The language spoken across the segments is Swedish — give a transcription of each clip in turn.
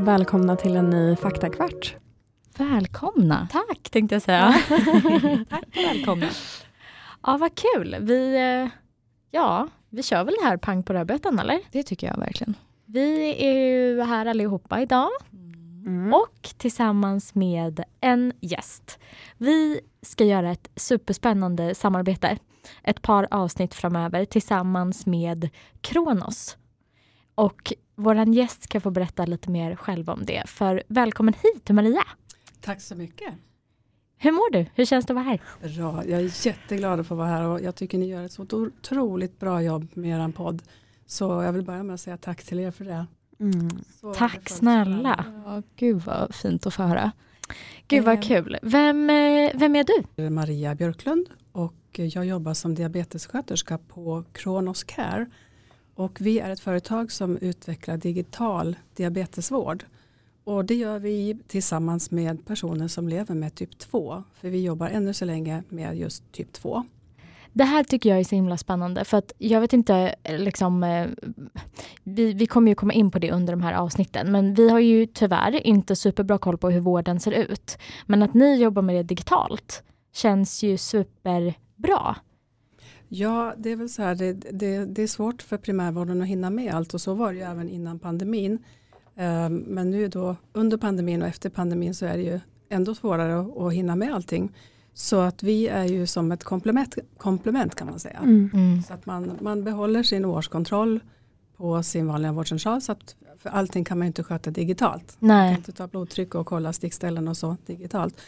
Välkomna till en ny faktakvart. Välkomna. Tack tänkte jag säga. Tack och välkomna. Ja, vad kul. Vi, eh, ja, vi kör väl det här pang på rödbetan eller? Det tycker jag verkligen. Vi är ju här allihopa idag Mm. och tillsammans med en gäst. Vi ska göra ett superspännande samarbete. Ett par avsnitt framöver tillsammans med Kronos. Och våran gäst ska få berätta lite mer själv om det. För välkommen hit Maria! Tack så mycket. Hur mår du? Hur känns det att vara här? Bra. Jag är jätteglad att få vara här och jag tycker ni gör ett så otroligt bra jobb med er podd. Så jag vill börja med att säga tack till er för det. Mm. Tack snälla! Ja, gud vad fint att få höra. Gud vad Eh. kul! Vem, eh, vem är du? Maria Björklund och jag jobbar som diabetessköterska på Kronos Care. Och vi är ett företag som utvecklar digital diabetesvård. Och det gör vi tillsammans med personer som lever med typ 2. För vi jobbar ännu så länge med just typ 2. Det här tycker jag är så himla spännande för att jag vet inte, liksom, eh, vi, vi kommer ju komma in på det under de här avsnitten men vi har ju tyvärr inte superbra koll på hur vården ser ut. Men att ni jobbar med det digitalt känns ju superbra. Ja, det är väl så här, det, det, det är svårt för primärvården att hinna med allt och så var det ju även innan pandemin. Ehm, Men nu då under pandemin och efter pandemin så är det ju ändå svårare att, hinna med allting. Så att vi är ju som ett komplement, komplement kan man säga. Mm. Så att man, man behåller sin årskontroll på sin vanliga vårdcentral. Så att, för allting kan man ju inte sköta digitalt. Man kan Nej. inte ta blodtryck och kolla stickställen och så digitalt.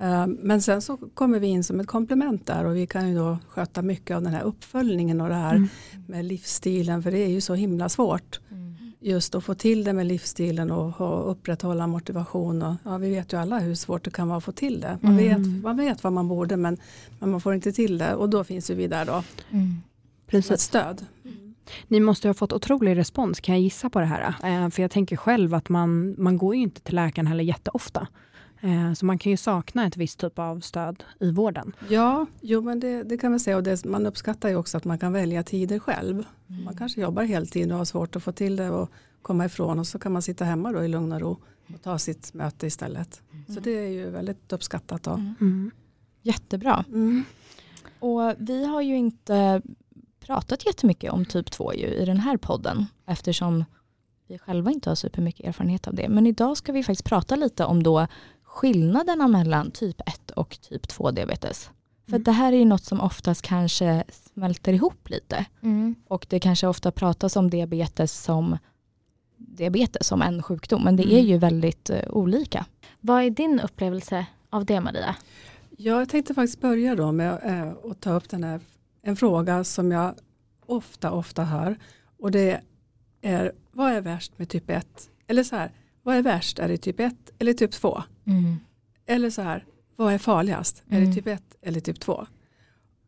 Eh, Men sen så kommer vi in som ett komplement där och vi kan ju då sköta mycket av den här uppföljningen och det här Mm. med livsstilen för det är ju så himla svårt Mm. just att få till det med livsstilen och, och upprätthålla motivation och ja, vi vet ju alla hur svårt det kan vara att få till det. Man, Mm. vet, man vet vad man borde men, men man får inte till det och då finns ju vi där då Mm. som ett Precis. stöd. Ni måste ha fått otrolig respons kan jag gissa på det här. Eh, för jag tänker själv att man, man går ju inte till läkaren heller jätteofta. Eh, så man kan ju sakna ett visst typ av stöd i vården. Ja, jo men det, det kan man säga och det, man uppskattar ju också att man kan välja tider själv. Mm. Man kanske jobbar heltid och har svårt att få till det och komma ifrån och så kan man sitta hemma då i lugn och ro och ta sitt möte istället. Så det är ju väldigt uppskattat. Då. Mm. Mm. Jättebra. Mm. Och vi har ju inte pratat jättemycket om typ 2 ju i den här podden eftersom vi själva inte har supermycket erfarenhet av det. Men idag ska vi faktiskt prata lite om då skillnaderna mellan typ 1 och typ 2 diabetes. För Mm. det här är ju något som oftast kanske smälter ihop lite. Mm. Och det kanske ofta pratas om diabetes som diabetes som en sjukdom. Men det är Mm. ju väldigt eh, olika. Vad är din upplevelse av det Maria? Ja, jag tänkte faktiskt börja då med eh, att ta upp den här, en fråga som jag ofta, ofta hör. Och det är, vad är värst med typ 1? Eller så här, vad är värst? Är det typ 1 eller typ 2? Mm. Eller så här, vad är farligast? Är Mm. det typ 1 eller typ 2?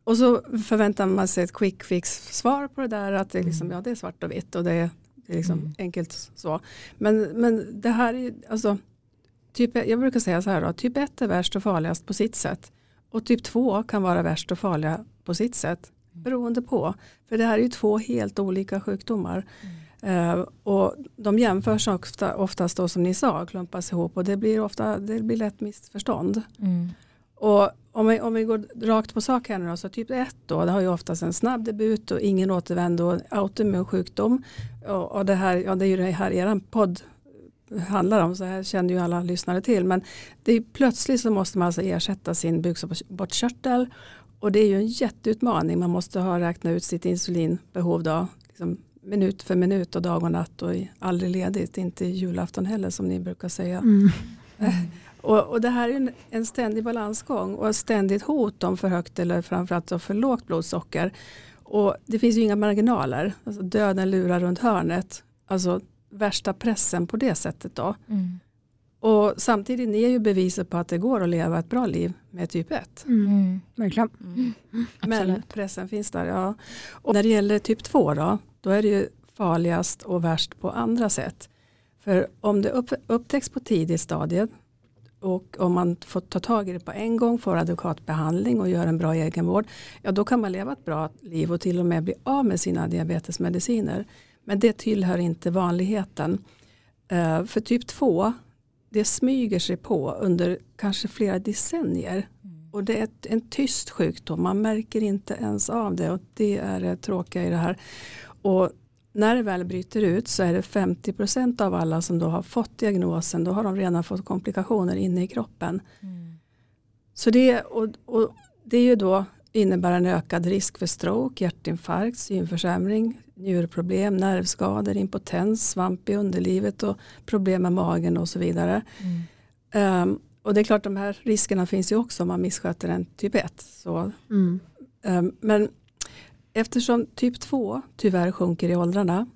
Och så förväntar man sig ett quick fix svar på det där att det är, liksom, Mm. ja, det är svart och vitt och det är, det är liksom Mm. enkelt så. Men, men det här är alltså, typ, jag brukar säga så här då, typ 1 är värst och farligast på sitt sätt. Och typ 2 kan vara värst och farliga på sitt sätt. Beroende på. För det här är ju två helt olika sjukdomar. Eh, och de jämförs ofta, oftast då som ni sa, klumpas ihop och det blir ofta det blir lätt missförstånd. Mm. Och om vi, om vi går rakt på sak här nu då, så typ 1 då, det har ju oftast en snabb debut och ingen återvändo, autoimmun sjukdom. Och, och det här, ja det är ju det här er podd handlar om, så här känner ju alla lyssnare till. Men det är plötsligt så måste man alltså ersätta sin bukspottkörtel och det är ju en jätteutmaning. Man måste ha räknat ut sitt insulinbehov då, liksom minut för minut och dag och natt och aldrig ledigt, inte julafton heller som ni brukar säga. Mm. Och, och det här är en, en ständig balansgång och ett ständigt hot om för högt eller framförallt för lågt blodsocker. Och det finns ju inga marginaler, alltså döden lurar runt hörnet. Alltså värsta pressen på det sättet då. Mm. Och samtidigt ni är ju beviset på att det går att leva ett bra liv med typ 1. Mm. Mm. Verkligen. Men Absolut. pressen finns där. Ja. Och när det gäller typ 2 då, då är det ju farligast och värst på andra sätt. För om det upp, upptäcks på tidigt stadie och om man får ta tag i det på en gång, får adekvat behandling och gör en bra egenvård, ja då kan man leva ett bra liv och till och med bli av med sina diabetesmediciner. Men det tillhör inte vanligheten. Eh, för typ 2, det smyger sig på under kanske flera decennier. Och det är ett, en tyst sjukdom, man märker inte ens av det och det är det tråkiga i det här. Och när det väl bryter ut så är det 50% av alla som då har fått diagnosen, då har de redan fått komplikationer inne i kroppen. Mm. Så det, och, och det är ju då innebär en ökad risk för stroke, hjärtinfarkt, synförsämring, njurproblem, nervskador, impotens, svamp i underlivet och problem med magen och så vidare. Mm. Um, och det är klart de här riskerna finns ju också om man missköter en typ 1. Så, Mm. um, men eftersom typ 2 tyvärr sjunker i åldrarna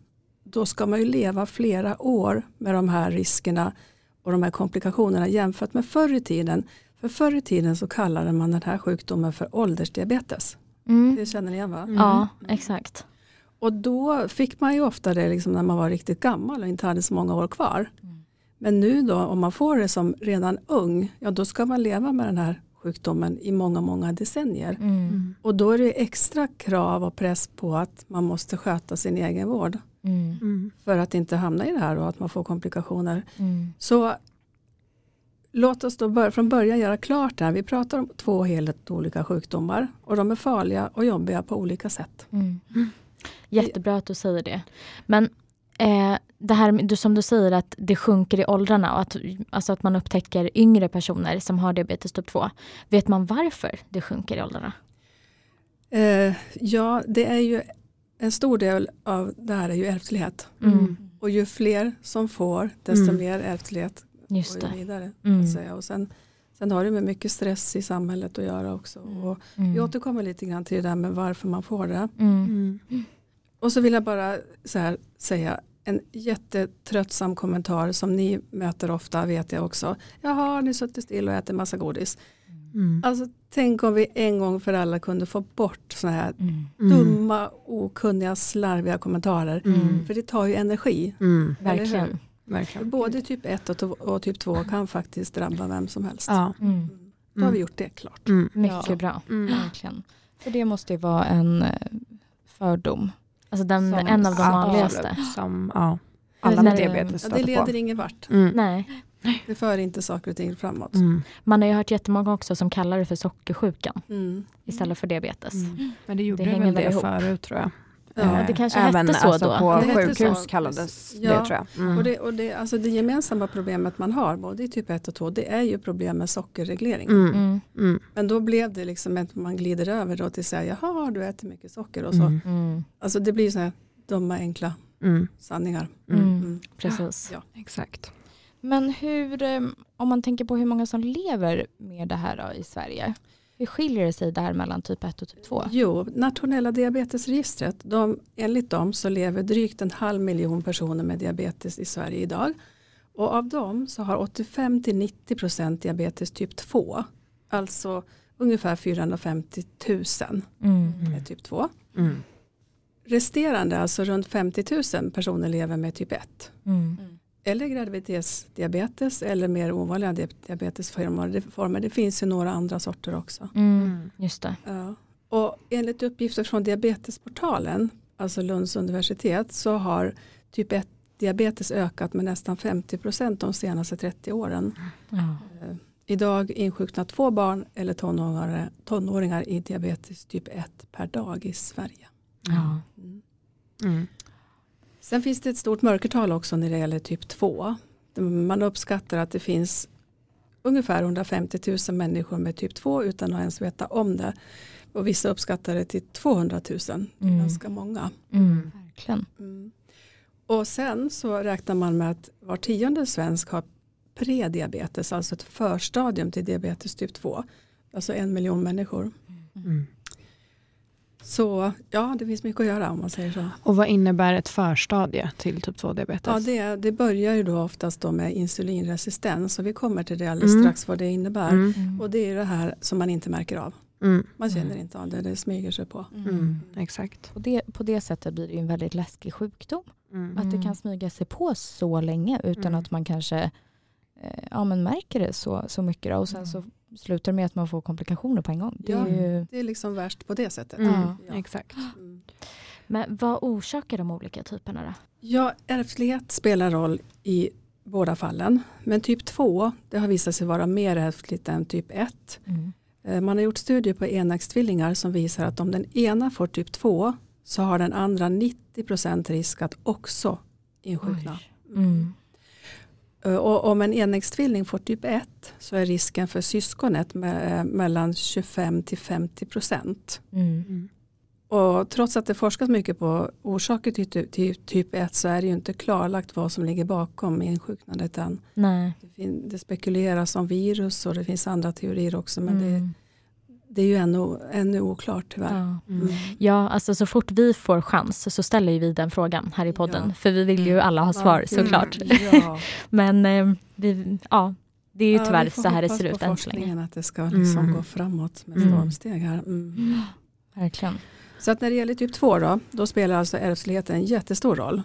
då ska man ju leva flera år med de här riskerna och de här komplikationerna jämfört med förr i tiden. För förr i tiden så kallade man den här sjukdomen för åldersdiabetes. Mm. Det känner ni igen va? Mm. Ja, exakt. Och då fick man ju ofta det liksom när man var riktigt gammal och inte hade så många år kvar. Mm. Men nu då om man får det som redan ung, ja då ska man leva med den här sjukdomen i många, många decennier. Mm. Mm. Och då är det extra krav och press på att man måste sköta sin egen vård Mm. Mm. för att inte hamna i det här och att man får komplikationer. Mm. Så låt oss då bör, från början göra klart det här. Vi pratar om två helt olika sjukdomar och de är farliga och jobbiga på olika sätt. Jättebra att du säger det. Men eh, det här som du säger att det sjunker i åldrarna och att, alltså att man upptäcker yngre personer som har diabetes typ 2. Vet man varför det sjunker i åldrarna? Eh, ja, det är ju en stor del av det här är ju ärftlighet. Mm. Och ju fler som får, desto Mm. mer ärftlighet Just går vidare. Mm. Att säga. Och sen, sen har det med mycket stress i samhället att göra också. Mm. Och Mm. vi återkommer lite grann till det där med varför man får det. Mm. Mm. Och så vill jag bara så här säga en jättetröttsam kommentar som ni möter ofta vet jag också. Jaha, har ni suttit still och ätit massa godis? Mm. Alltså tänk om vi en gång för alla kunde få bort sådana här Mm. Mm. dumma, okunniga, slarviga kommentarer. Mm. För det tar ju energi. Mm. Verkligen. Verkligen. Både typ 1 och, och typ 2 kan faktiskt drabba vem som helst. Ja. Mm. Då har vi gjort det klart. Mm. Mycket Ja. bra. Mm. Verkligen. För det måste ju vara en eh, fördom. Alltså den, Som- en av de Ja, vanligaste. Som, ja. Alla med det- diabetes Ja, stöter det på. leder ingen vart. Mm. Nej, Det för inte saker och ting framåt. Mm. man har ju hört jättemånga också som kallar det för sockersjukan Mm. istället för diabetes. Mm. Men det gjorde Det det, hänger väl väl det ihop. förut tror jag. Ja, det Eh, kanske Även hette så alltså då. på Det sjukhus så. kallades Ja. det tror jag. Mm. Och, det, och det, alltså det gemensamma problemet man har både i typ 1 och 2 det är ju problem med sockerreglering. Mm. Mm. Mm. Men då blev det liksom att man glider över då till att säga jaha du äter mycket socker och så. Mm. Mm. Alltså det blir så här dumma enkla Mm. sanningar. Mm. Mm. Precis. Ja. Exakt. Men hur, eh, om man tänker på hur många som lever med det här då, i Sverige. Hur skiljer det sig där mellan typ 1 och typ 2? Jo, nationella diabetesregistret, de, enligt dem så lever drygt en halv miljon personer med diabetes i Sverige idag. Och av dem så har 85-90% diabetes typ 2. Alltså ungefär 450 000 Mm. med typ 2. Mm. Resterande, alltså runt 50 000 personer lever med typ 1. Mm. Eller graviditetsdiabetes eller mer ovanliga di- diabetesformer. Det, finns ju några andra sorter också. Mm. Just det. Ja. Och enligt uppgifter från Diabetesportalen, alltså Lunds universitet, så har typ 1 diabetes ökat med nästan 50 procent de senaste 30 åren. Ja. Eh, Idag insjuknar två barn eller tonåringar, tonåringar i diabetes typ 1 per dag i Sverige. Ja. Mm. Mm. Sen finns det ett stort mörkertal också när det gäller typ 2. Man uppskattar att det finns ungefär 150 000 människor med typ 2 utan att ens veta om det. Och vissa uppskattar det till 200 000. Det är Mm. ganska många. Mm. Verkligen. Mm. Och sen så räknar man med att var tionde svensk har prediabetes, alltså ett förstadium till diabetes typ 2. Alltså en miljon människor. Mm. Så ja, det finns mycket att göra om man säger så. Och vad innebär ett förstadie till typ 2-diabetes? Ja, det, det börjar ju då oftast då med insulinresistens och vi kommer till det alldeles Mm. strax vad det innebär. Mm. Mm. Och det är det här som man inte märker av. Mm. Man känner Mm. inte av det, det smyger sig på. Mm. Exakt. På, det, på det sättet blir det ju en väldigt läskig sjukdom. Mm. Att det kan smyga sig på så länge utan Mm. att man kanske eh, ja, men märker det så, så mycket. Då. Och sen så slutar med att man får komplikationer på en gång. Det är Ja. ju, Det är liksom värst på det sättet. Mm. Ja. Exakt. Mm. Men vad orsakar de olika typerna då? Ja, ärftlighet spelar roll i båda fallen. Men typ 2 det har visat sig vara mer ärftligt än typ 1. Mm. Eh, Man har gjort studier på enäggstvillingar som visar att om den ena får typ 2 så har den andra 90% risk att också insjukna. Mm. Eh, Och om en enäggstvilling får typ 1 så är risken för syskonet eh, mellan 25 till 50%. Mm. Och trots att det forskas mycket på orsaker till, ty- till typ 1 så är det ju inte klarlagt vad som ligger bakom insjuknandet än. Nej. Det, det spekuleras om virus och det finns andra teorier också men Mm. det är ju ännu, ännu oklart tyvärr. Ja. Mm. Ja, alltså så fort vi får chans så ställer ju vi den frågan här i podden. Ja. För vi vill ju alla ha svar Mm. såklart. Ja. Men eh, vi, ja, det är ju Ja, tyvärr så här det ser ut än så länge. Att det ska liksom Mm. gå framåt med Mm. stormsteg här. Mm. Verkligen. Så att när det gäller typ 2 då, då spelar alltså ärftligheten en jättestor roll.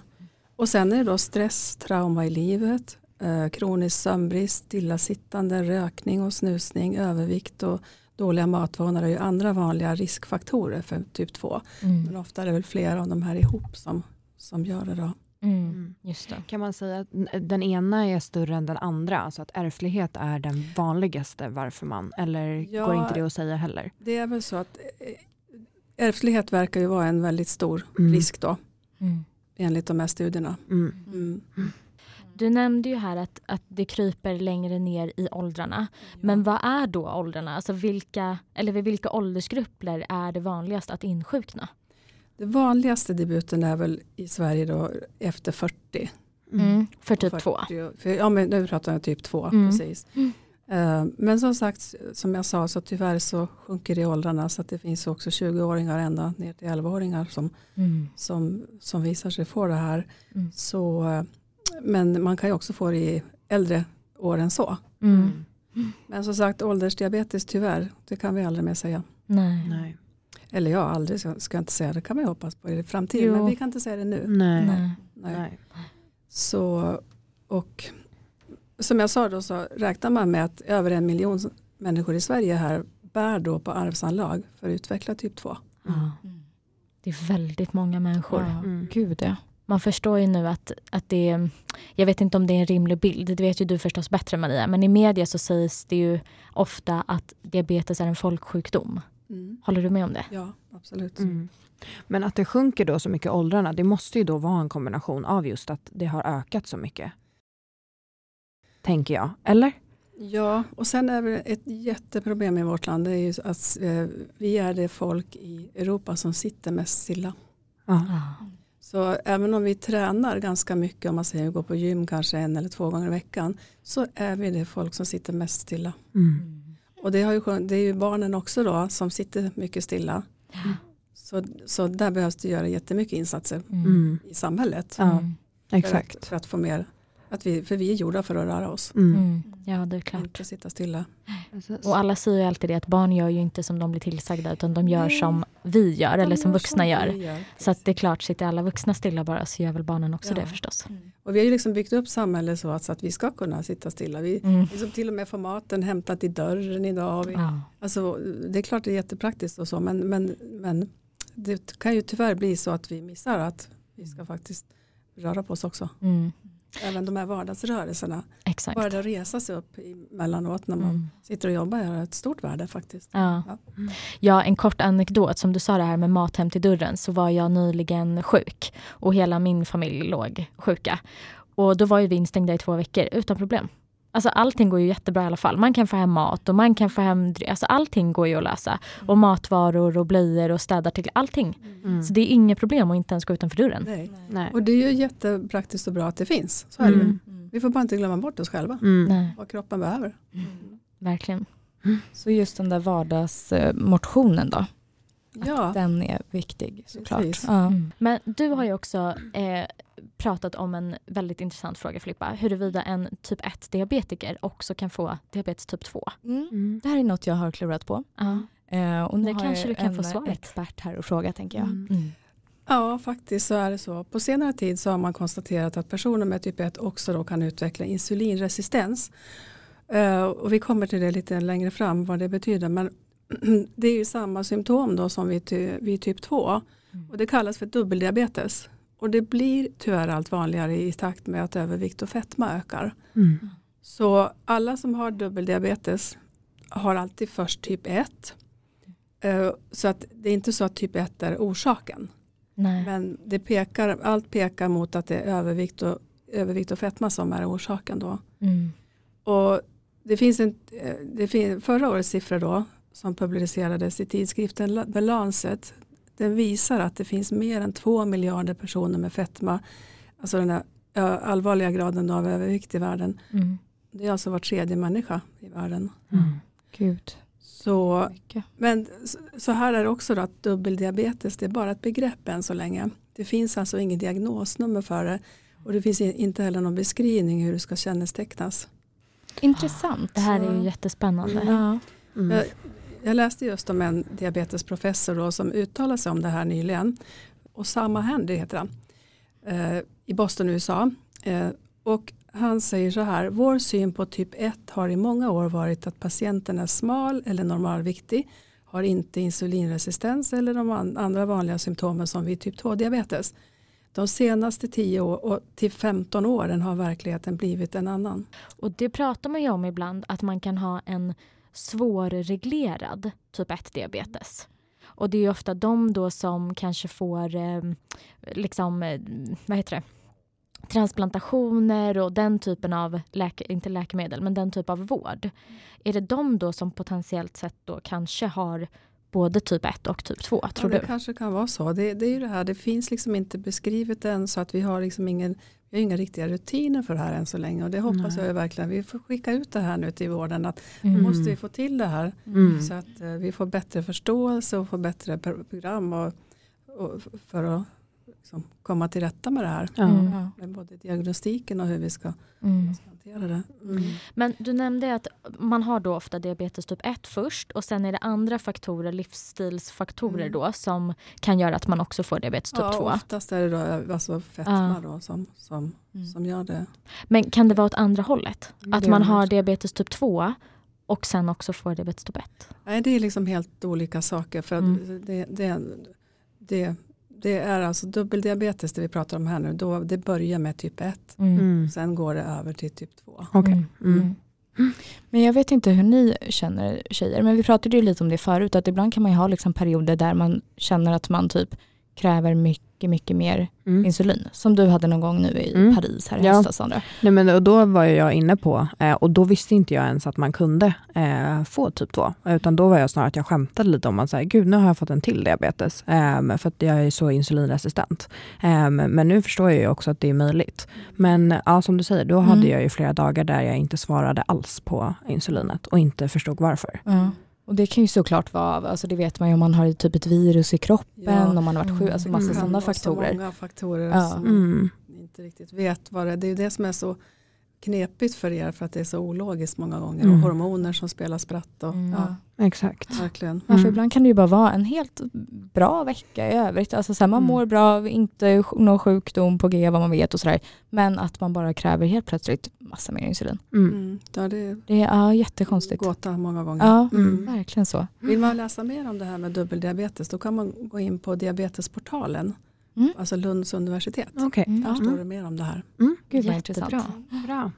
Och sen är det då stress, trauma i livet, eh, kronisk sömnbrist, stillasittande, rökning och snusning, övervikt och dåliga matvanor är ju andra vanliga riskfaktorer för typ 2. Mm. Men ofta är det väl flera av de här ihop som, som gör det då. Mm. Just det. Kan man säga att den ena är större än den andra? Alltså att ärftlighet är den vanligaste varför man, eller Ja. går inte det att säga heller? Det är väl så att eh, ärftlighet verkar ju vara en väldigt stor Mm. risk då Mm. enligt de här studierna. Mm. Mm. Du nämnde ju här att, att det kryper längre ner i åldrarna. Men vad är då åldrarna? Alltså vilka, eller vid vilka åldersgrupper är det vanligast att insjukna? Det vanligaste debuten är väl i Sverige då efter 40. Mm. För typ 40, två? För, ja men nu pratar jag typ 2 Mm. precis. Mm. Eh, Men som sagt, som jag sa så tyvärr så sjunker det i åldrarna så att det finns också 20-åringar ända ner till 11-åringar som, Mm. som, som visar sig få det här. Mm. Så, eh, men man kan ju också få det i äldre år än så. Mm. Men som sagt åldersdiabetes tyvärr, det kan vi aldrig mer säga. Nej. Nej. Eller ja, aldrig ska ska jag inte säga, det kan man ju hoppas på i framtiden. Jo. Men vi kan inte säga det nu. Nej. Nej. Nej. Nej. Så, och som jag sa då så räknar man med att över en miljon människor i Sverige här bär då på arvsanlag för att utveckla typ 2. Ja. Det är väldigt många människor. Ja. Mm. Gud ja. Man förstår ju nu att, att det är, jag vet inte om det är en rimlig bild, det vet ju du förstås bättre Maria, men i media så sägs det ju ofta att diabetes är en folksjukdom. Håller du med om det? Ja, absolut. Mm. Men att det sjunker då så mycket i åldrarna, det måste ju då vara en kombination av just att det har ökat så mycket. Tänker jag. Eller? Ja, och sen är det ett jätteproblem i vårt land. Det är ju att eh, vi är det folk i Europa som sitter mest stilla. Ja. Så även om vi tränar ganska mycket, om man säger vi går på gym kanske en eller två gånger i veckan, så är vi det folk som sitter mest stilla. Mm. Och det, har ju, det är ju barnen också då som sitter mycket stilla. Så, så där behövs det göra jättemycket insatser Mm. i samhället. Ja. För, exakt. att, för att få mer, att vi, för vi är gjorda för att röra oss, Mm. Mm. Ja, det är klart. inte sitta stilla. Och alla säger ju alltid det att barn gör ju inte som de blir tillsagda utan de gör Nej. som vi gör eller som vuxna vi gör. gör. Så att det är klart, sitter alla vuxna stilla bara så gör väl barnen också Ja. det förstås. Och vi har ju liksom byggt upp samhället så att, så att vi ska kunna sitta stilla. Vi Mm. liksom till och med får maten hämtat i dörren idag. Vi, Ja. alltså, det är klart det är jättepraktiskt och så men, men, men det kan ju tyvärr bli så att vi missar att vi ska faktiskt röra på oss också. Mm. Även de här vardagsrörelserna. Exakt. Bara att resa sig upp emellanåt när man Mm. sitter och jobbar är ett stort värde faktiskt. Ja. Ja. ja, en kort anekdot. Som du sa det här med mat hem till dörren så var jag nyligen sjuk och hela min familj låg sjuka. Och då var ju vi instängda i två veckor utan problem. Alltså allting går ju jättebra i alla fall. Man kan få hem mat och man kan få hem, alltså allting går ju att lösa. Och matvaror och blöjor och städartiklar, allting. Mm. Så det är inget problem att inte ens gå utanför dörren. Nej. Nej. Och det är ju jättepraktiskt och bra att det finns. Så är det ju. Mm. Vi får bara inte glömma bort oss själva. Mm. Nej, Vad kroppen behöver. verkligen. Så just den där vardagsmotionen då, Ja, den är viktig såklart. Ja. Mm. Men du har ju också eh, pratat om en väldigt intressant fråga Filippa. Huruvida en typ 1 diabetiker också kan få diabetes typ 2. Mm. Mm. Det här är något jag har klurat på. Ja. Eh, och nu Det har kanske jag du kan en få svaret. expert här och fråga tänker jag. Mm. Mm. ja, faktiskt så är det så. På senare tid så har man konstaterat att personer med typ 1 också då kan utveckla insulinresistens. Eh, och vi kommer till det lite längre fram vad det betyder. Men det är ju samma symptom då som vid, ty- vid typ 2. Mm. Och det kallas för dubbeldiabetes. Och det blir tyvärr allt vanligare i takt med att övervikt och fetma ökar. Mm. Så alla som har dubbeldiabetes har alltid först typ 1. Eh, Så att det är inte så att typ 1 är orsaken. Nej. Men det pekar, allt pekar mot att det är övervikt och, övervikt och fetma som är orsaken då. Mm. Och det finns en, eh, det fin, förra årets siffror då som publicerades i tidskriften The Lancet. Den visar att det finns mer än två miljarder personer med fetma. Alltså den här ö, allvarliga graden av övervikt i världen. Mm. Det är alltså var tredje människa i världen. Mm. Gud. Så, Mycket. men så här är det också då att dubbeldiabetes det är bara ett begrepp än så länge. Det finns alltså ingen diagnosnummer för det. Och det finns inte heller någon beskrivning hur det ska kännetecknas. Intressant. Det här är ju jättespännande. Ja. Mm. Jag, läste just om en diabetesprofessor då som uttalade sig om det här nyligen. Och samma händer heter han. Eh, I Boston, USA. Eh, och han säger så här. Vår syn på typ 1 har i många år varit att patienten är smal eller normalviktig. Har inte insulinresistens eller de an- andra vanliga symptomen som vid typ 2-diabetes. De senaste 10 år och till 15 åren har verkligheten blivit en annan. Och det pratar man ju om ibland att man kan ha en svårreglerad typ 1-diabetes. Och det är ju ofta de då som kanske får eh, liksom, eh, vad heter det? transplantationer och den typen av, läke, inte läkemedel, men den typ av vård. Är det de då som potentiellt sett då kanske har både typ 1 och typ 2, tror ja, du? Det kanske kan vara så. Det, det är ju det här, det finns liksom inte beskrivet än så att vi har liksom ingen vi har inga riktiga rutiner för det här än så länge och det hoppas Nej. jag verkligen. Vi får skicka ut det här nu till vården att Mm. nu måste vi få till det här Mm. så att eh, vi får bättre förståelse och får bättre pro- program och, och för att liksom komma till rätta med det här. Mm. Med både diagnostiken och hur vi ska Mm. Hantera det. Mm. Men du nämnde att man har då ofta diabetes typ 1 först och sen är det andra faktorer, livsstilsfaktorer Mm. då som kan göra att man också får diabetes typ 2. Ja, oftast är det då eh, alltså fetma då som, som, Mm. som gör det. Men kan det vara åt andra hållet? Att man har diabetes typ 2 och sen också får diabetes typ 1? Nej, det är liksom helt olika saker. För att Mm. det, det, det, det är alltså dubbeldiabetes det vi pratar om här nu. Då, det börjar med typ 1. Mm. Sen går det över till typ 2. Okej. Mm. Mm. Men jag vet inte hur ni känner tjejer, men vi pratade ju lite om det förut, att ibland kan man ju ha liksom perioder där man känner att man typ kräver mycket, mycket mer Mm. insulin. Som du hade någon gång nu i Mm. Paris här i Ja. höstas, Sandra. Nej, men, och då var jag inne på, eh, och då visste inte jag ens att man kunde eh, få typ 2. Utan då var jag snarare att jag skämtade lite om att säga, gud nu har jag fått en till diabetes. Eh, för att jag är så insulinresistent. Eh, men nu förstår jag ju också att det är möjligt. Men ja, som du säger, då hade Mm. jag ju flera dagar där jag inte svarade alls på insulinet och inte förstod varför. Och det kan ju såklart vara, alltså det vet man ju om man har typ ett virus i kroppen, Ja. om man har varit sjuk, alltså massa Mm. Sådana vara så faktorer. många faktorer Ja. som Mm. inte riktigt vet vad det är. Det är ju det som är så knepigt för er för att det är så ologiskt många gånger. Mm. Och hormoner som spelar spratt. Och, Mm. Ja. Exakt. Verkligen. Ja, för Mm. ibland kan det ju bara vara en helt bra vecka i övrigt. Alltså så här, man Mm. mår bra, inte någon sjukdom på G vad man vet och sådär. Men att man bara kräver helt plötsligt massa mer insulin. Mm. Mm. Ja, det är Det är ja, jättekonstigt. gåta många gånger. Ja, Mm. verkligen så. Vill man läsa mer om det här med dubbeldiabetes då kan man gå in på diabetesportalen. Mm. Alltså Lunds universitet. Okej. Mm. Där står det mer om det här. Gud vad Jättebra. intressant. Bra.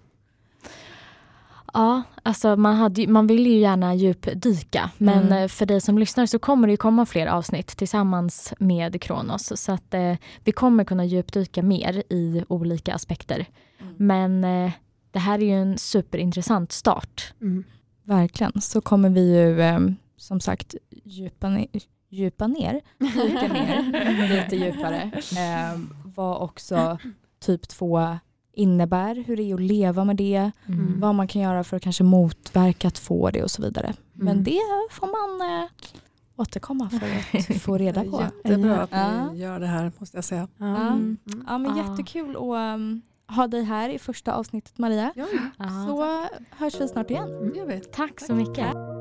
Ja, alltså man, hade, man vill ju gärna djupdyka men Mm. för dig som lyssnar så kommer det ju komma fler avsnitt tillsammans med Kronos så att eh, vi kommer kunna djupdyka mer i olika aspekter. Mm. Men eh, det här är ju en superintressant start. Mm. Verkligen. Så kommer vi ju eh, som sagt djupa ner, djupa ner, dyka ner lite djupare. Eh, vad också typ 2 innebär, hur det är att leva med det, Mm. vad man kan göra för att kanske motverka att få det och så vidare. Men Mm. det får man eh, återkomma för att få reda på. Jättebra att Ja. ni gör det här måste jag säga. Ja. Mm. Ja, men Ja. jättekul att um, ha dig här i första avsnittet Maria. Ja, Ja. Så hörs vi snart igen. vi. Tack så mycket.